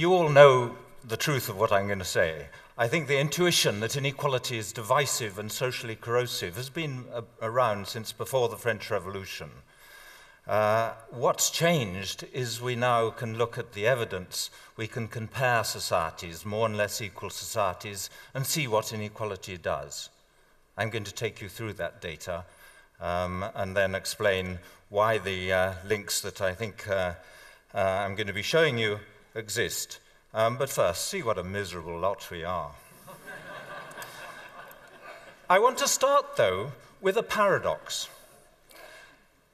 you all know the truth of what I'm going to say. I think the intuition that inequality is divisive and socially corrosive has been a- around since before the French Revolution. Uh, what's changed is we now can look at the evidence, we can compare societies, more and less equal societies, and see what inequality does. I'm going to take you through that data um, and then explain why the uh, links that I think uh, uh I'm going to be showing you exist. Um, but first, see what a miserable lot we are. I want to start, though, with a paradox.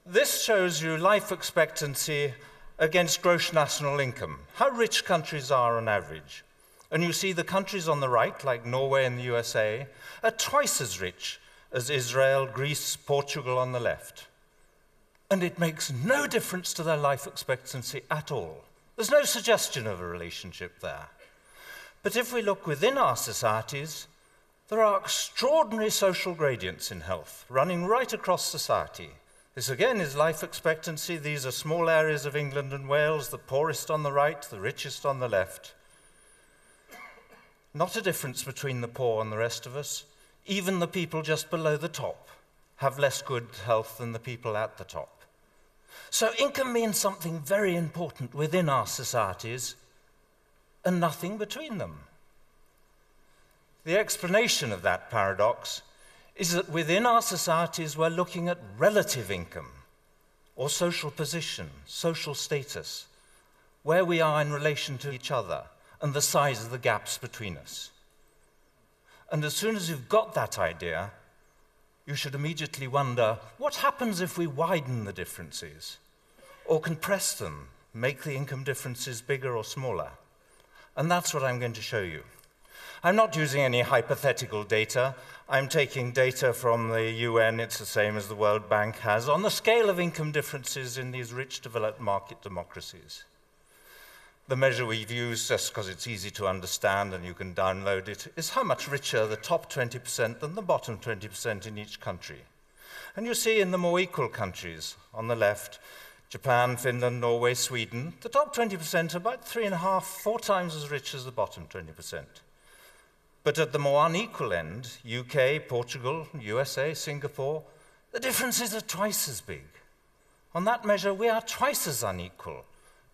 This shows you life expectancy against gross national income, how rich countries are on average. And you see the countries on the right, like Norway and the USA, are twice as rich as Israel, Greece, Portugal on the left. And it makes no difference to their life expectancy at all. There's no suggestion of a relationship there. But if we look within our societies, there are extraordinary social gradients in health running right across society. This again is life expectancy. These are small areas of England and Wales, the poorest on the right, the richest on the left. Not a difference between the poor and the rest of us. Even the people just below the top have less good health than the people at the top. So income means something very important within our societies and nothing between them. The explanation of that paradox is that within our societies we're looking at relative income or social position, social status, where we are in relation to each other, and the size of the gaps between us. And as soon as you've got that idea, you should immediately wonder what happens if we widen the differences or compress them, make the income differences bigger or smaller? And that's what I'm going to show you. I'm not using any hypothetical data. I'm taking data from the UN, it's the same as the World Bank has, on the scale of income differences in these rich developed market democracies. The measure we've used, just because it's easy to understand and you can download it, is how much richer the top 20% than the bottom 20% in each country. And you see in the more equal countries on the left, Japan, Finland, Norway, Sweden, the top 20% are about three and a half, four times as rich as the bottom 20%. But at the more unequal end, UK, Portugal, USA, Singapore, the differences are twice as big. On that measure, we are twice as unequal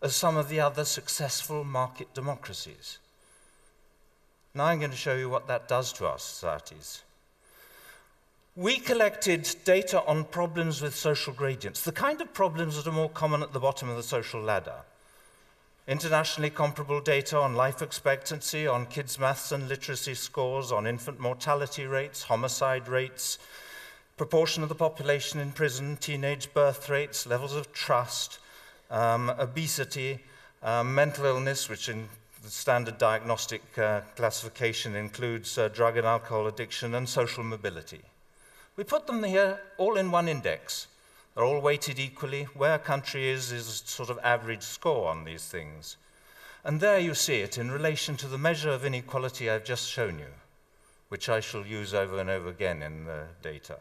as some of the other successful market democracies. Now I'm going to show you what that does to our societies. We collected data on problems with social gradients, the kind of problems that are more common at the bottom of the social ladder internationally comparable data on life expectancy, on kids' maths and literacy scores, on infant mortality rates, homicide rates, proportion of the population in prison, teenage birth rates, levels of trust, um, obesity, um, mental illness, which in the standard diagnostic uh, classification includes uh, drug and alcohol addiction, and social mobility. We put them here all in one index. They're all weighted equally. Where a country is, is a sort of average score on these things. And there you see it in relation to the measure of inequality I've just shown you, which I shall use over and over again in the data.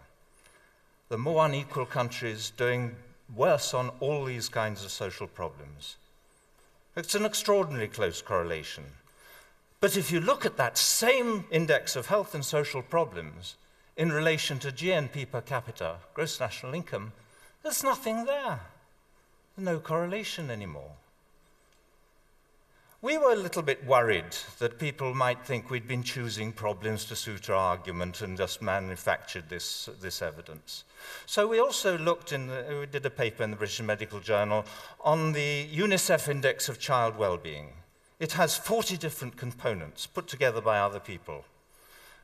The more unequal countries doing worse on all these kinds of social problems. It's an extraordinarily close correlation. But if you look at that same index of health and social problems in relation to GNP per capita, gross national income, there's nothing there. No correlation anymore. We were a little bit worried that people might think we'd been choosing problems to suit our argument and just manufactured this, this evidence. So we also looked in, the, we did a paper in the British Medical Journal on the UNICEF Index of Child Wellbeing. It has 40 different components put together by other people.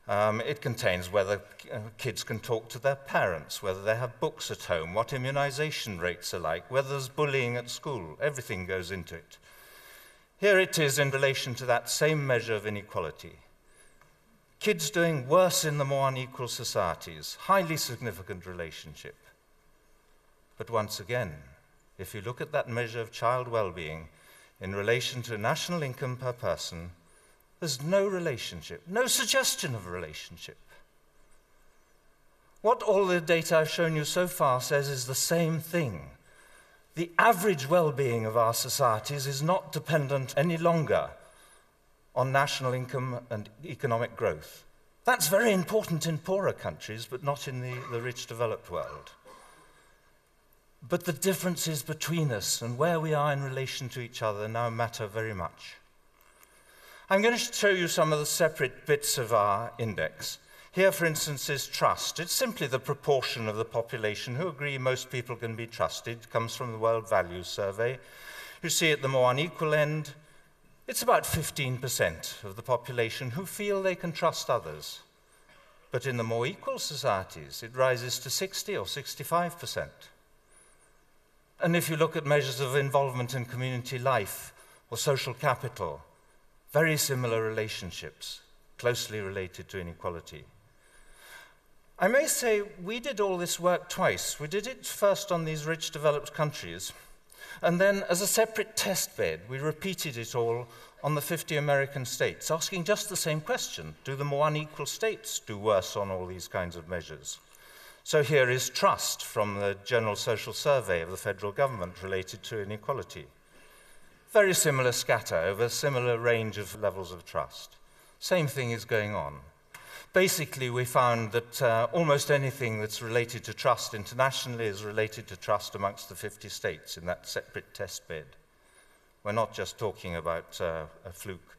Um, it contains whether uh, kids can talk to their parents, whether they have books at home, what immunization rates are like, whether there's bullying at school. Everything goes into it. Here it is in relation to that same measure of inequality. Kids doing worse in the more unequal societies, highly significant relationship. But once again, if you look at that measure of child well being in relation to national income per person, there's no relationship, no suggestion of a relationship. What all the data I've shown you so far says is the same thing. The average well being of our societies is not dependent any longer on national income and economic growth. That's very important in poorer countries, but not in the, the rich developed world. But the differences between us and where we are in relation to each other now matter very much. I'm going to show you some of the separate bits of our index. Here, for instance, is trust. It's simply the proportion of the population who agree most people can be trusted. It comes from the World Values Survey. You see at the more unequal end, it's about 15% of the population who feel they can trust others. But in the more equal societies, it rises to 60 or 65%. And if you look at measures of involvement in community life or social capital, very similar relationships, closely related to inequality. I may say we did all this work twice. We did it first on these rich developed countries, and then as a separate test bed, we repeated it all on the 50 American states, asking just the same question Do the more unequal states do worse on all these kinds of measures? So here is trust from the General Social Survey of the federal government related to inequality. Very similar scatter over a similar range of levels of trust. Same thing is going on. Basically, we found that uh, almost anything that's related to trust internationally is related to trust amongst the 50 states in that separate test bed. We're not just talking about uh, a fluke.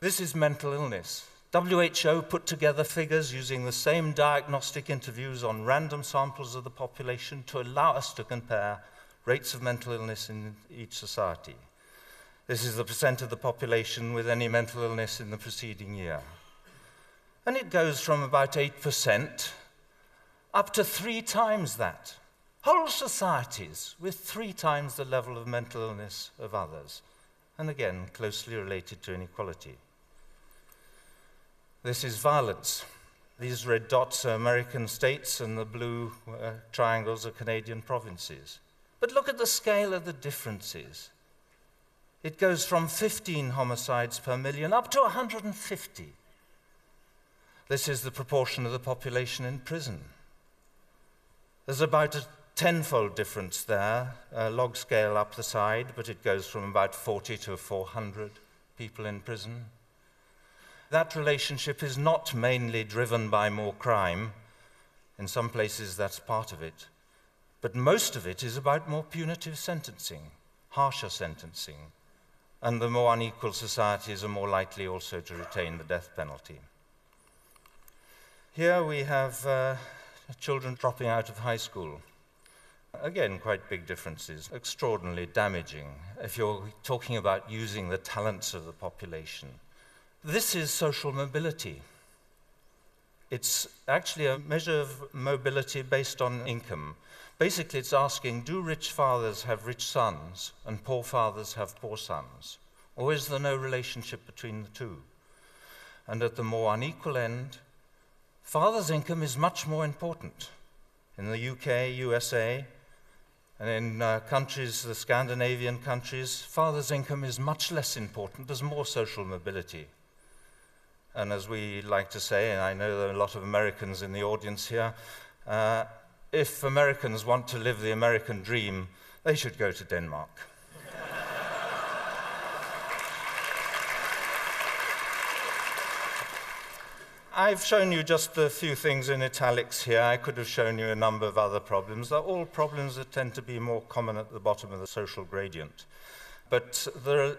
This is mental illness. WHO put together figures using the same diagnostic interviews on random samples of the population to allow us to compare rates of mental illness in each society. This is the percent of the population with any mental illness in the preceding year. And it goes from about 8% up to three times that. Whole societies with three times the level of mental illness of others. And again, closely related to inequality. This is violence. These red dots are American states, and the blue uh, triangles are Canadian provinces. But look at the scale of the differences. It goes from 15 homicides per million up to 150. This is the proportion of the population in prison. There's about a tenfold difference there, a log scale up the side, but it goes from about 40 to 400 people in prison. That relationship is not mainly driven by more crime. In some places, that's part of it. But most of it is about more punitive sentencing, harsher sentencing, and the more unequal societies are more likely also to retain the death penalty. Here we have uh, children dropping out of high school. Again, quite big differences, extraordinarily damaging if you're talking about using the talents of the population. This is social mobility. It's actually a measure of mobility based on income. Basically, it's asking do rich fathers have rich sons and poor fathers have poor sons? Or is there no relationship between the two? And at the more unequal end, father's income is much more important. In the UK, USA, and in uh, countries, the Scandinavian countries, father's income is much less important. There's more social mobility. And as we like to say, and I know there are a lot of Americans in the audience here, uh, if Americans want to live the American dream, they should go to Denmark. I've shown you just a few things in italics here. I could have shown you a number of other problems. They're all problems that tend to be more common at the bottom of the social gradient. But there are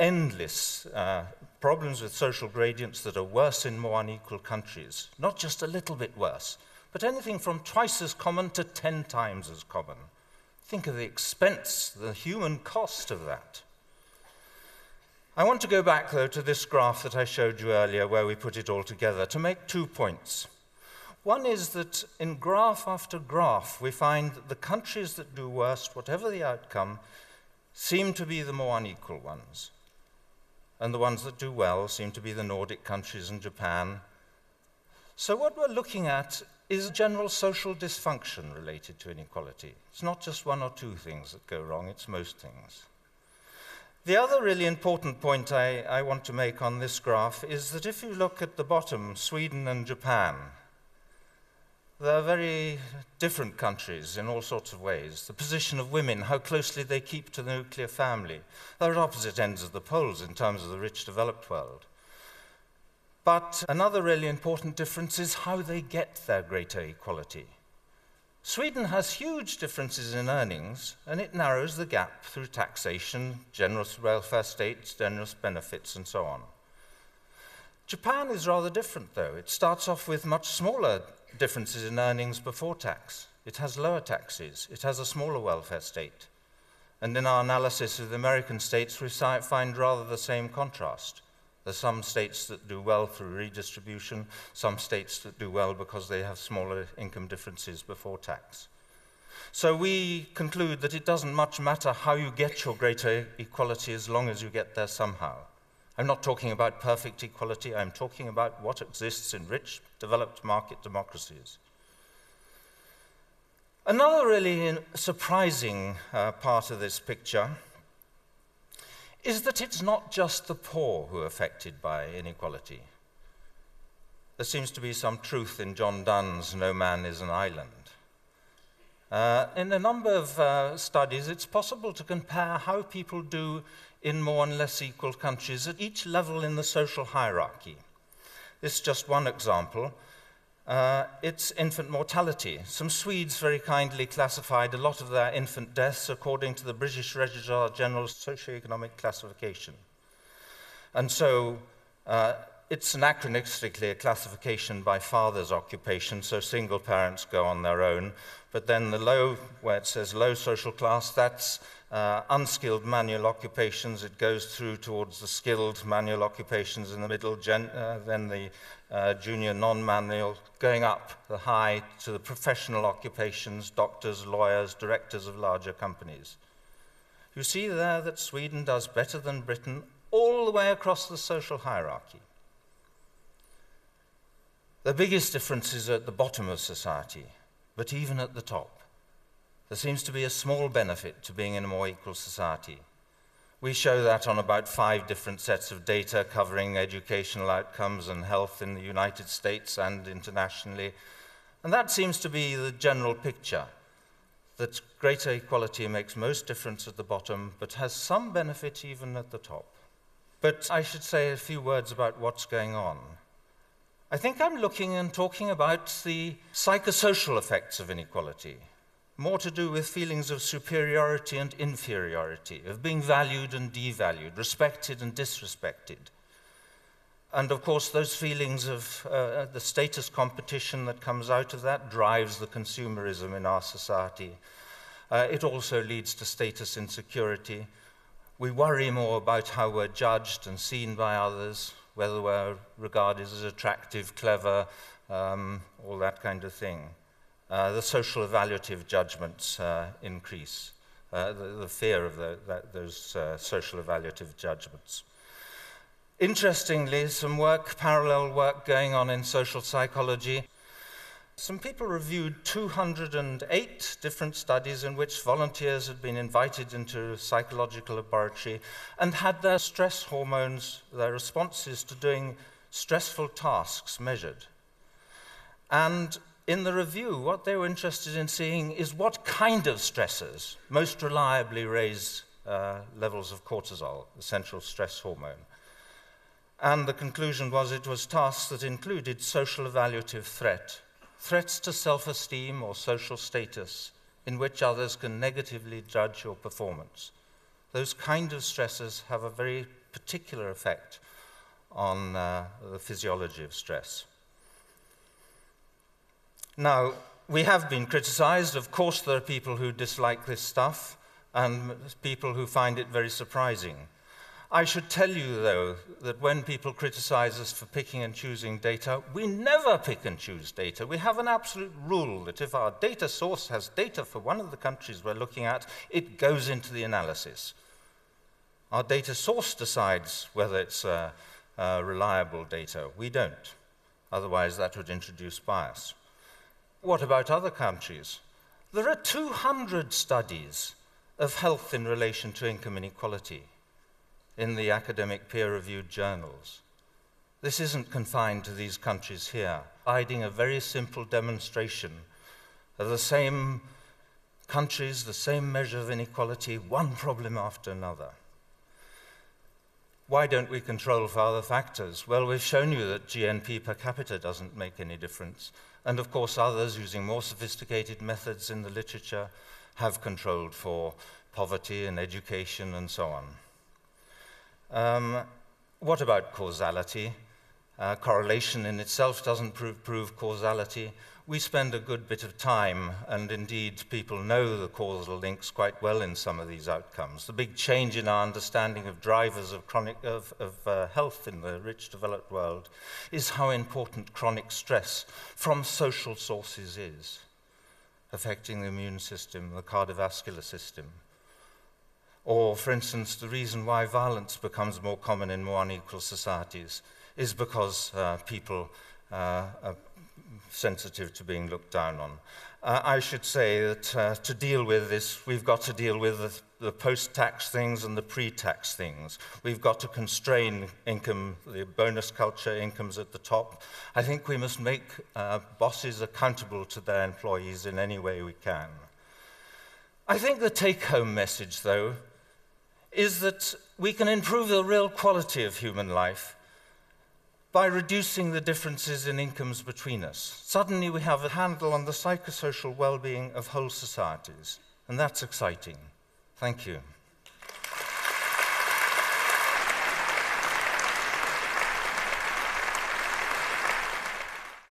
endless uh, problems with social gradients that are worse in more unequal countries. Not just a little bit worse, but anything from twice as common to ten times as common. Think of the expense, the human cost of that. I want to go back, though, to this graph that I showed you earlier, where we put it all together, to make two points. One is that in graph after graph, we find that the countries that do worst, whatever the outcome, seem to be the more unequal ones. And the ones that do well seem to be the Nordic countries and Japan. So, what we're looking at is general social dysfunction related to inequality. It's not just one or two things that go wrong, it's most things. The other really important point I, I, want to make on this graph is that if you look at the bottom, Sweden and Japan, they're very different countries in all sorts of ways. The position of women, how closely they keep to the nuclear family. They're at opposite ends of the poles in terms of the rich developed world. But another really important difference is how they get their greater equality. Sweden has huge differences in earnings, and it narrows the gap through taxation, generous welfare states, generous benefits, and so on. Japan is rather different, though. It starts off with much smaller differences in earnings before tax. It has lower taxes, it has a smaller welfare state. And in our analysis of the American states, we find rather the same contrast. There are some states that do well through redistribution, some states that do well because they have smaller income differences before tax. So we conclude that it doesn't much matter how you get your greater equality as long as you get there somehow. I'm not talking about perfect equality, I'm talking about what exists in rich, developed market democracies. Another really surprising uh, part of this picture is that it's not just the poor who are affected by inequality. There seems to be some truth in John Donne's No Man is an Island. Uh, in a number of uh, studies, it's possible to compare how people do in more and less equal countries at each level in the social hierarchy. This is just one example uh, it's infant mortality. Some Swedes very kindly classified a lot of their infant deaths according to the British Registrar General's socioeconomic classification. And so uh, it's anachronistically a classification by father's occupation, so single parents go on their own. But then the low, where it says low social class, that's uh, unskilled manual occupations. It goes through towards the skilled manual occupations in the middle, gen- uh, then the uh, junior non manual, going up the high to the professional occupations, doctors, lawyers, directors of larger companies. You see there that Sweden does better than Britain all the way across the social hierarchy. The biggest difference is at the bottom of society, but even at the top. There seems to be a small benefit to being in a more equal society. We show that on about five different sets of data covering educational outcomes and health in the United States and internationally. And that seems to be the general picture that greater equality makes most difference at the bottom, but has some benefit even at the top. But I should say a few words about what's going on. I think I'm looking and talking about the psychosocial effects of inequality more to do with feelings of superiority and inferiority, of being valued and devalued, respected and disrespected. And of course, those feelings of uh, the status competition that comes out of that drives the consumerism in our society. Uh, it also leads to status insecurity. We worry more about how we're judged and seen by others, whether we're regarded as attractive, clever, um, all that kind of thing. Uh, the social evaluative judgments uh, increase, uh, the, the, fear of the, that, those uh, social evaluative judgments. Interestingly, some work, parallel work going on in social psychology. Some people reviewed 208 different studies in which volunteers had been invited into a psychological laboratory and had their stress hormones, their responses to doing stressful tasks measured. And in the review, what they were interested in seeing is what kind of stressors most reliably raise uh, levels of cortisol, the central stress hormone. And the conclusion was it was tasks that included social evaluative threat, threats to self esteem or social status, in which others can negatively judge your performance. Those kind of stressors have a very particular effect on uh, the physiology of stress. Now, we have been criticized. Of course, there are people who dislike this stuff and people who find it very surprising. I should tell you, though, that when people criticize us for picking and choosing data, we never pick and choose data. We have an absolute rule that if our data source has data for one of the countries we're looking at, it goes into the analysis. Our data source decides whether it's uh, uh, reliable data. We don't. Otherwise, that would introduce bias. What about other countries? There are 200 studies of health in relation to income inequality in the academic peer reviewed journals. This isn't confined to these countries here, providing a very simple demonstration of the same countries, the same measure of inequality, one problem after another. Why don't we control for other factors? Well, we've shown you that GNP per capita doesn't make any difference. And of course, others using more sophisticated methods in the literature have controlled for poverty and education and so on. Um, what about causality? Uh, correlation in itself doesn't prove, prove, causality. We spend a good bit of time, and indeed people know the causal links quite well in some of these outcomes. The big change in our understanding of drivers of, chronic, of, of uh, health in the rich developed world is how important chronic stress from social sources is, affecting the immune system, the cardiovascular system. Or, for instance, the reason why violence becomes more common in more unequal societies is because uh, people uh, sensitive to being looked down on. Uh, I should say that uh, to deal with this, we've got to deal with the, the post tax things and the pre tax things. We've got to constrain income, the bonus culture, incomes at the top. I think we must make uh, bosses accountable to their employees in any way we can. I think the take home message, though, is that we can improve the real quality of human life by reducing the differences in incomes between us. Suddenly we have a handle on the psychosocial well being of whole societies, and that's exciting. Thank you.